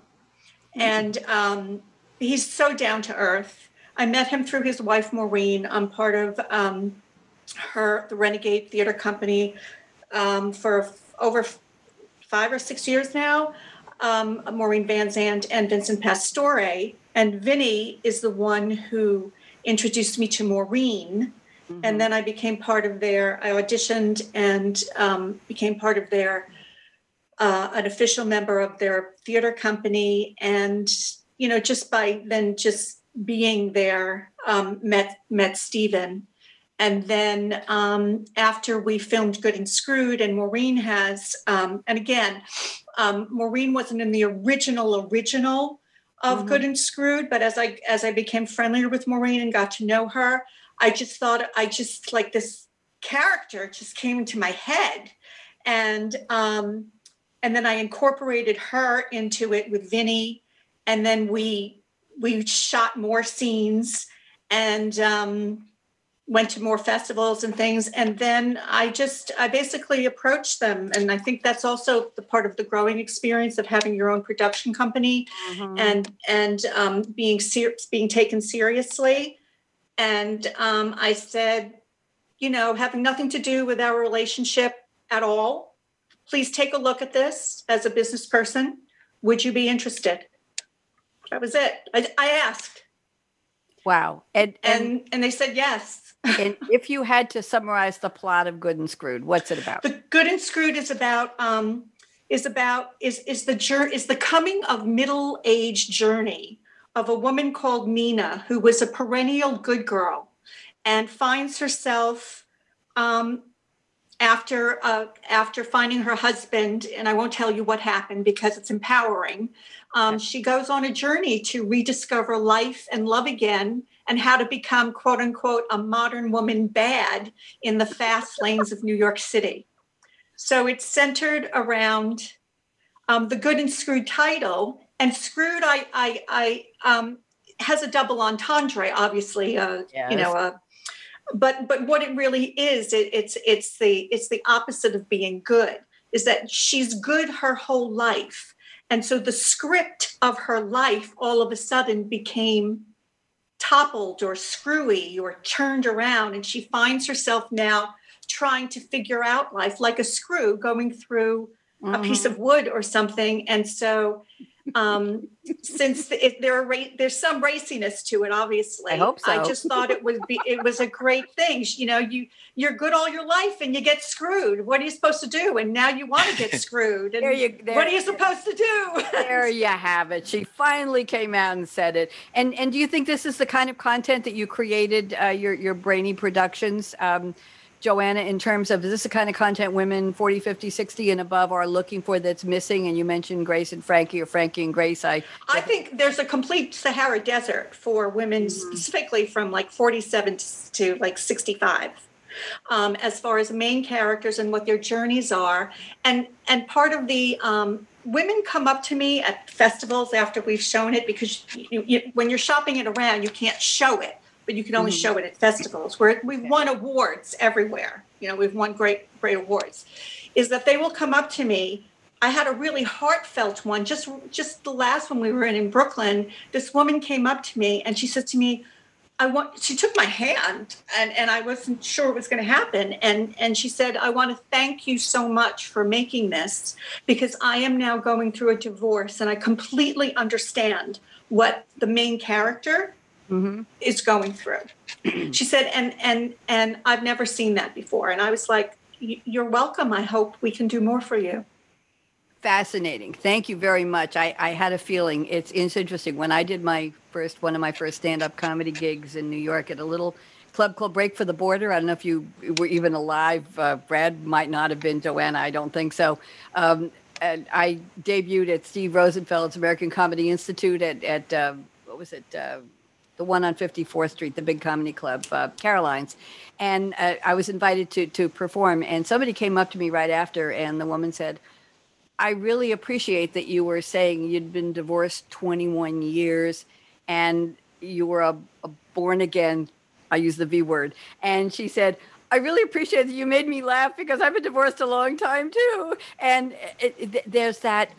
mm-hmm. and um, he's so down to earth I met him through his wife Maureen. I'm part of um, her the Renegade Theater Company um, for over five or six years now. Um, Maureen Van Zandt and Vincent Pastore, and Vinny is the one who introduced me to Maureen. Mm-hmm. And then I became part of their. I auditioned and um, became part of their uh, an official member of their theater company, and you know, just by then just being there, um, met met Stephen, and then um, after we filmed Good and Screwed, and Maureen has, um, and again, um, Maureen wasn't in the original original of mm-hmm. Good and Screwed, but as I as I became friendlier with Maureen and got to know her, I just thought I just like this character just came into my head, and um, and then I incorporated her into it with Vinny, and then we we shot more scenes and um, went to more festivals and things. And then i just i basically approached them. And i think that's also the part of the growing experience of having your own production company mm-hmm. and and um, being ser- being taken seriously. And um, i said you know having nothing to do with our relationship at all please take a look at this as a business person. Would you be interested that was it. I, I asked. Wow. And and and, and they said yes. <laughs> and if you had to summarize the plot of Good and Screwed, what's it about? The Good and Screwed is about um, is about is is the journey is the coming of middle age journey of a woman called Nina who was a perennial good girl and finds herself um, after uh, after finding her husband and I won't tell you what happened because it's empowering. Um, she goes on a journey to rediscover life and love again and how to become quote unquote a modern woman bad in the fast <laughs> lanes of New York City. So it's centered around um, the good and screwed title. And screwed, I, I, I um, has a double entendre, obviously. Uh, yes. You know, uh, but but what it really is, it, it's it's the it's the opposite of being good. Is that she's good her whole life, and so the script of her life all of a sudden became toppled or screwy or turned around, and she finds herself now trying to figure out life like a screw going through mm-hmm. a piece of mm-hmm. wood or something. And so, um, since it, there are there's some raciness to it, obviously. I hope so. I just thought it would be it was a great thing. You know, you you're good all your life and you get screwed. What are you supposed to do? And now you want to get <laughs> screwed. And there you, there, what are you supposed to do? there you <laughs> have it. She finally came out and said it. And and do you think this is the kind of content that you created uh, your your Brainy Productions? Um, Joanna, in terms of is this the kind of content women 40, 50, 60 and above are looking for that's missing? And you mentioned Grace and Frankie or Frankie and Grace. I I think there's a complete Sahara desert for women mm-hmm. specifically from like 47 to like 65. Um, as far as main characters and what their journeys are. And and part of the um, women come up to me at festivals after we've shown it because you, you, when you're shopping it around, you can't show it but you can only mm-hmm. show it at festivals where we've won awards everywhere. You know, we've won great, great awards. Is that they will come up to me. I had a really heartfelt one. Just, just the last one we were in in Brooklyn. This woman came up to me and she said to me, "I want." She took my hand, and and I wasn't sure it was going to happen. And and she said, "I want to thank you so much for making this because I am now going through a divorce, and I completely understand what the main character mm-hmm. is going through. she said, and and and I've never seen that before. And I was like, you're welcome. I hope we can do more for you. Fascinating. Thank you very much. I, I had a feeling it's, it's interesting. When I did my first one of my first stand-up comedy gigs in New York at a little club called Break for the Border. I don't know if you were even alive. Uh, Brad might not have been. Joanna, I don't think so. Um, and I debuted at Steve Rosenfeld's American Comedy Institute at, at uh, what was it? Uh, the one on 54th Street, the big comedy club, uh, Caroline's. And uh, I was invited to, to perform. And somebody came up to me right after, and the woman said, I really appreciate that you were saying you'd been divorced 21 years and you were a, a born again, I use the V word. And she said, I really appreciate that you made me laugh because I've been divorced a long time too. And it, it, there's that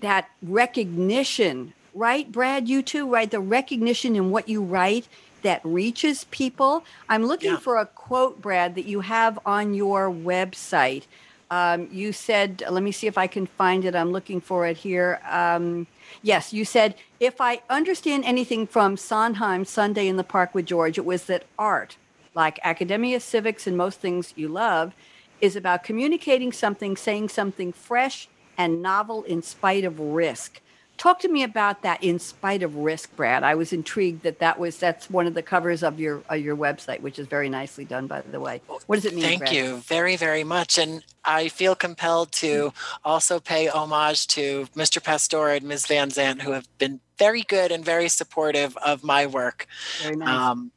that recognition right, Brad? You too, right? The recognition in what you write that reaches people. I'm looking yeah. for a quote, Brad, that you have on your website. Um, you said, let me see if I can find it. I'm looking for it here. Um, yes, you said, if I understand anything from Sondheim Sunday in the Park with George, it was that art, like academia, civics, and most things you love, is about communicating something, saying something fresh and novel in spite of risk. Talk to me about that. In spite of risk, Brad, I was intrigued that that was that's one of the covers of your of your website, which is very nicely done, by the way. What does it mean? Thank Brad? you very very much, and I feel compelled to also pay homage to Mr. Pastore and Ms. Van Zandt, who have been very good and very supportive of my work. Very nice. Um,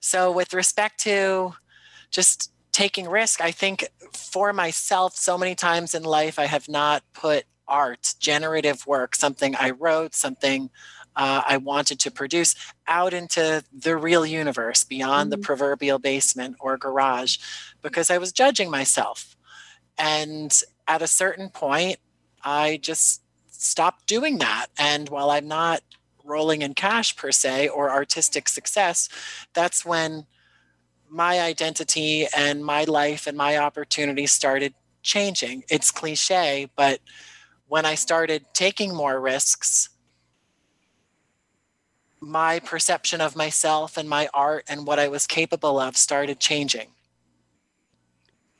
so, with respect to just taking risk, I think for myself, so many times in life, I have not put art, generative work, something I wrote, something uh, I wanted to produce out into the real universe beyond mm-hmm. the proverbial basement or garage because I was judging myself. And at a certain point, I just stopped doing that. And while I'm not rolling in cash per se or artistic success, that's when my identity and my life and my opportunities started changing. It's cliche, but when I started taking more risks, my perception of myself and my art and what I was capable of started changing.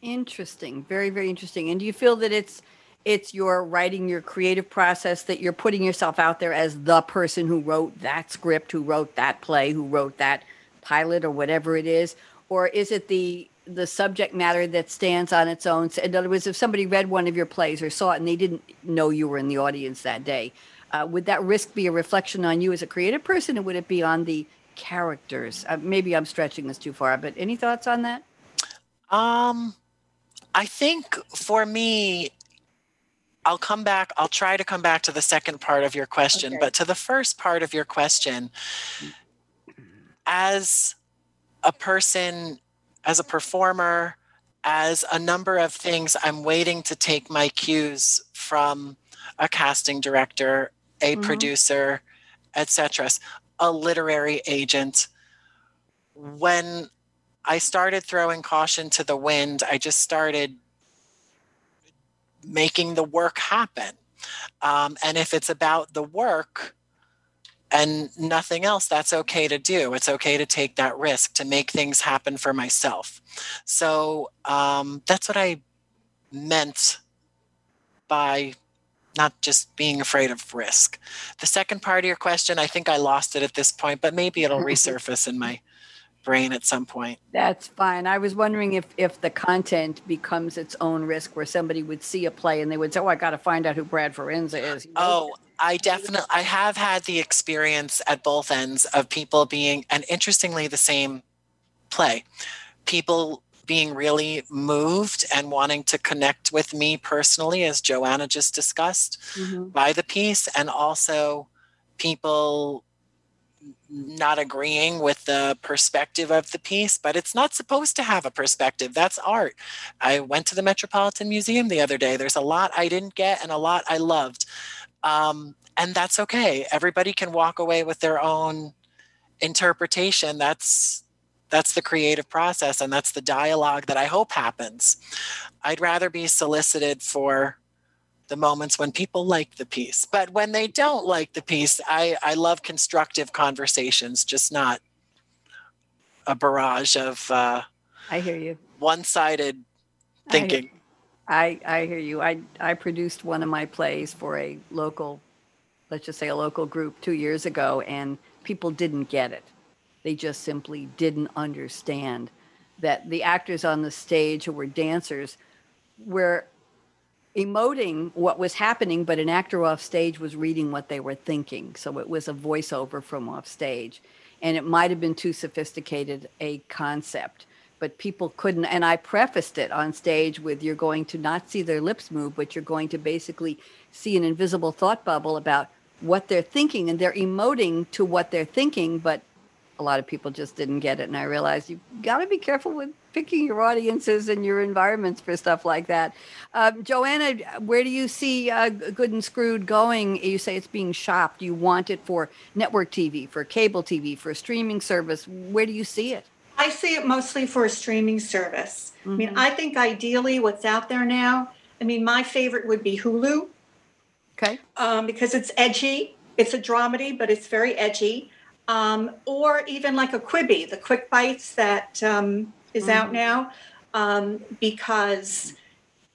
Interesting. Very, very interesting. And do you feel that it's it's your writing your creative process that you're putting yourself out there as the person who wrote that script, who wrote that play, who wrote that pilot or whatever it is? Or is it the the subject matter that stands on its own? In other words, if somebody read one of your plays or saw it and they didn't know you were in the audience that day, uh, would that risk be a reflection on you as a creative person, or would it be on the characters? Uh, maybe I'm stretching this too far, but any thoughts on that? Um, I think for me, I'll come back. I'll try to come back to the second part of your question, okay. but to the first part of your question, as a person, as a performer, as a number of things, I'm waiting to take my cues from a casting director, a mm-hmm. producer, etc., a literary agent. When I started throwing caution to the wind, I just started making the work happen. Um, and if it's about the work and nothing else, that's okay to do. It's okay to take that risk to make things happen for myself. So um, that's what I meant by not just being afraid of risk. The second part of your question, I think I lost it at this point, but maybe it'll <laughs> resurface in my brain at some point. That's fine. I was wondering if if the content becomes its own risk, where somebody would see a play and they would say, "Oh, I got to find out who Brad Forenza is." You know? Oh, I definitely I have had the experience at both ends of people being, and interestingly, the same play. People being really moved and wanting to connect with me personally, as Joanna just discussed, mm-hmm. by the piece, and also people not agreeing with the perspective of the piece, but it's not supposed to have a perspective. That's art. I went to the Metropolitan Museum the other day. There's a lot I didn't get and a lot I loved. Um, and that's okay. Everybody can walk away with their own interpretation. That's that's the creative process and that's the dialogue that I hope happens. I'd rather be solicited for the moments when people like the piece. But when they don't like the piece, I, I love constructive conversations, just not a barrage of uh, I hear you. One-sided thinking. I, I, hear you. I I produced one of my plays for a local, let's just say a local group two years ago, and people didn't get it. They just simply didn't understand that the actors on the stage who were dancers were emoting what was happening, but an actor off stage was reading what they were thinking. So it was a voiceover from off stage. And it might have been too sophisticated a concept, but people couldn't. And I prefaced it on stage with you're going to not see their lips move, but you're going to basically see an invisible thought bubble about what they're thinking. And they're emoting to what they're thinking, but a lot of people just didn't get it. And I realized you've got to be careful with picking your audiences and your environments for stuff like that. Um, Joanna, where do you see uh, Good and Screwed going? You say it's being shopped. You want it for network TV, for cable TV, for streaming service. Where do you see it? I see it mostly for a streaming service. Mm-hmm. I mean, mm-hmm. I think ideally what's out there now, I mean, my favorite would be Hulu. Okay. Um, because it's edgy. It's a dramedy, but it's very edgy um, or even like a Quibi, the quick bites that um, is mm-hmm. out now, um, because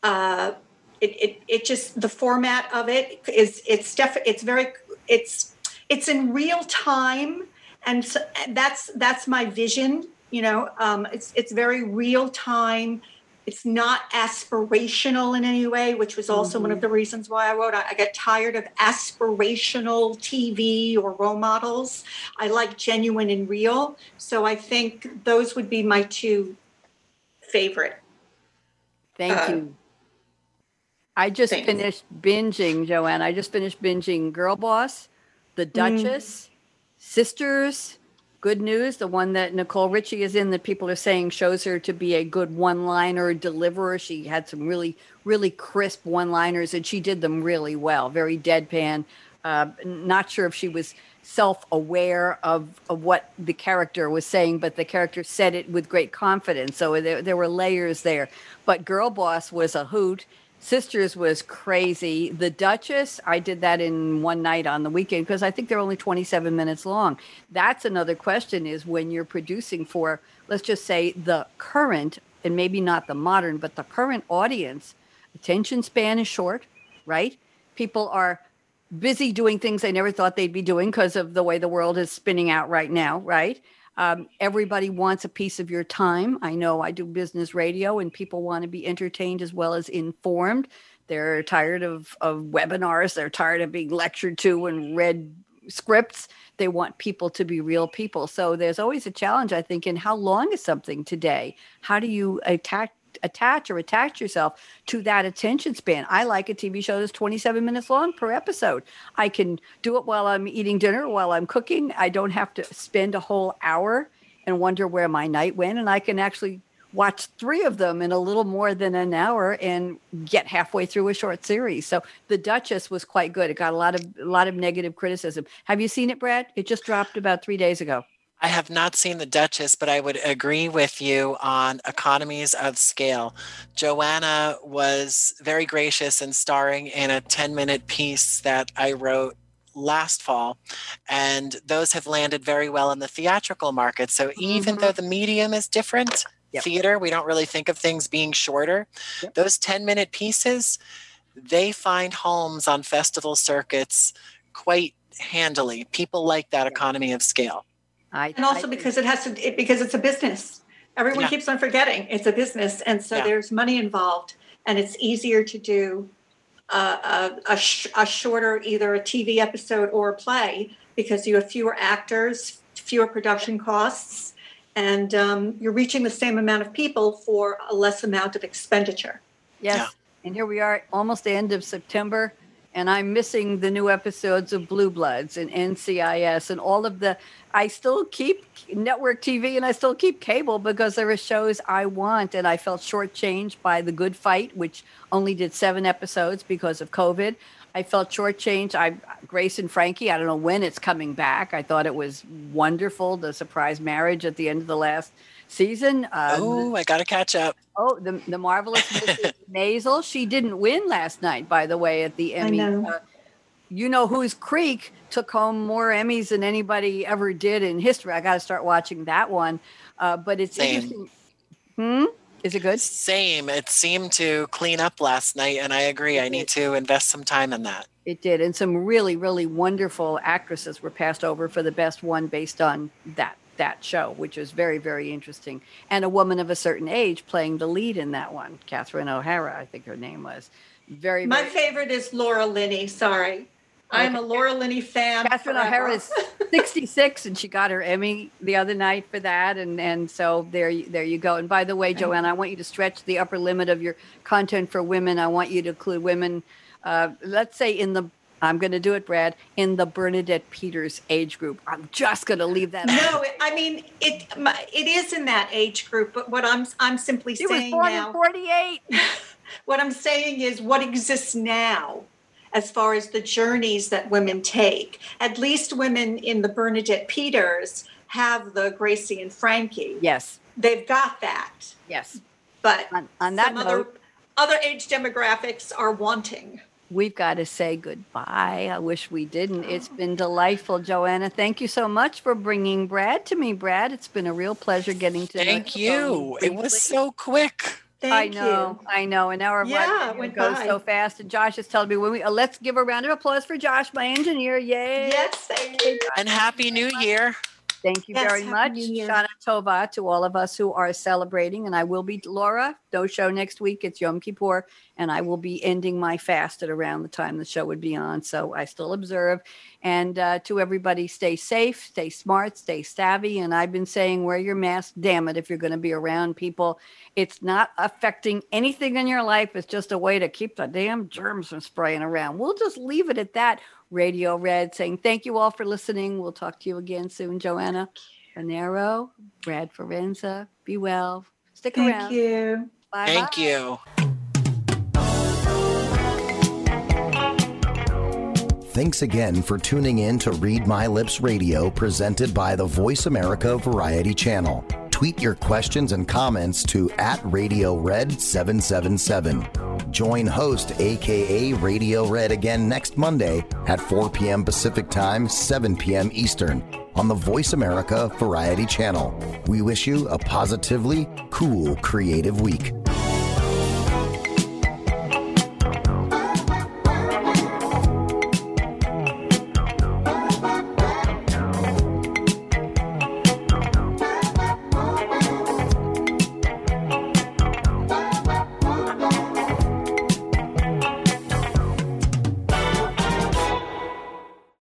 uh, it, it it just the format of it is it's def- it's very it's it's in real time, and so that's that's my vision. You know, um, it's it's very real time it's not aspirational in any way, which was also mm-hmm. one of mm-hmm. the reasons why I wrote. I, I got tired of aspirational TV or role models. I like genuine and real. So I think those would be my two favorite. Thank uh, you. I just things. finished binging, Joanne. I just finished binging Girl Boss, The mm. Duchess, mm. Sisters, Good News, the one that Nicole Richie is in, that people are saying shows her to be a good one liner deliverer. She had some really, really crisp one liners and she did them really well, very deadpan. Uh, not sure if she was self aware of, of what the character was saying, but the character said it with great confidence. So there, there were layers there. But Girl Boss was a hoot. Sisters was crazy. The Duchess, I did that in one night on the weekend because I think they're only 27 minutes long. That's another question is when you're producing for, let's just say, the current, and maybe not the modern, but the current audience, attention span is short, right? People are busy doing things they never thought they'd be doing because of the way the world is spinning out right now, right? Um, everybody wants a piece of your time. I know I do business radio and people want to be entertained as well as informed. They're tired of, of webinars, they're tired of being lectured to and read scripts. They want people to be real people. So there's always a challenge, I think, in how long is something today? How do you attack attach or attach yourself to that attention span. I like a TV show that's 27 minutes long per episode. I can do it while I'm eating dinner, while I'm cooking. I don't have to spend a whole hour and wonder where my night went. And I can actually watch three of them in a little more than an hour and get halfway through a short series. So The Duchess was quite good. It got a lot of a lot of negative criticism. Have you seen it, Brad? It just dropped about 3 days ago. I have not seen The Duchess, but I would agree with you on economies of scale. Joanna was very gracious in starring in a 10 minute piece that I wrote last fall, and those have landed very well in the theatrical market. So even mm-hmm. though the medium is different, yep. theater, we don't really think of things being shorter. Yep. Those 10 minute pieces, they find homes on festival circuits quite handily. People like that economy of scale. I, and also I, because it has to it, because it's a business. Everyone yeah. keeps on forgetting it's a business, and so yeah. there's money involved, and it's easier to do a, a, a, sh- a shorter either a TV episode or a play because you have fewer actors, fewer production costs, and um, you're reaching the same amount of people for a less amount of expenditure. Yes. Yeah. And here we are, almost the end of September and I'm missing the new episodes of Blue Bloods and NCIS and all of the. I still keep network TV and I still keep cable because there are shows I want, and I felt shortchanged by The Good Fight, which only did seven episodes because of COVID. I felt shortchanged. I Grace and Frankie. I don't know when it's coming back. I thought it was wonderful. The surprise marriage at the end of the last season. Um, oh, I got to catch up. Oh, the the marvelous Mrs. <laughs> Maisel. She didn't win last night, by the way, at the Emmy. Uh, you know Schitt's Creek took home more Emmys than anybody ever did in history. I got to start watching that one. Uh, but it's Same. interesting. Hmm. Is it good? Same. It seemed to clean up last night, and I agree. It I need to invest some time in that. It did, and some really, really wonderful actresses were passed over for the best one based on that that show, which is very, very interesting. And a woman of a certain age playing the lead in that one, Catherine O'Hara, I think her name was. Very, My favorite is Laura Linney. Sorry. I'm a Laura Linney fan. Catherine O'Hara is <laughs> 66, and she got her Emmy the other night for that. And and so there, there you go. And by the way, Joanne, I want you to stretch the upper limit of your content for women. I want you to include women. Uh, let's say in the I'm going to do it, Brad, in the Bernadette Peters age group. I'm just going to leave that. No, I mean it. It is in that age group, but what I'm I'm simply she saying was born now. In 48. <laughs> what I'm saying is what exists now, as far as the journeys that women take. At least women in the Bernadette Peters have the Gracie and Frankie. Yes, they've got that. Yes, but on, on that note, other, other age demographics are wanting we've got to say goodbye. I wish we didn't. It's been delightful, Joanna. Thank you so much for bringing Brad to me, Brad. It's been a real pleasure getting to Thank you. It was so quick. Thank I know, you. I know. An hour yeah, it goes by. so fast. And Josh is telling me when we uh, let's give a round of applause for Josh, my engineer. Yay! Yes, thank you. And happy New Year. Thank you yes, very much. Shana Tova to all of us who are celebrating. And I will be Laura. No show next week. It's Yom Kippur. And I will be ending my fast at around the time the show would be on. So I still observe. And uh, to everybody, stay safe, stay smart, stay savvy. And I've been saying, wear your mask, damn it, if you're going to be around people. It's not affecting anything in your life. It's just a way to keep the damn germs from spraying around. We'll just leave it at that. Radio Red saying thank you all for listening. We'll talk to you again soon, Joanna. Bonaro, Brad Forenza. Be well. Stick thank around. Thank you. Bye. Thank you. Thanks again for tuning in to Read My Lips Radio presented by the Voice America Variety Channel. Tweet your questions and comments to at Radio Red 777. Join host aka Radio Red again next Monday at 4 p.m. Pacific Time, 7 p.m. Eastern on the Voice America Variety Channel. We wish you a positively cool creative week.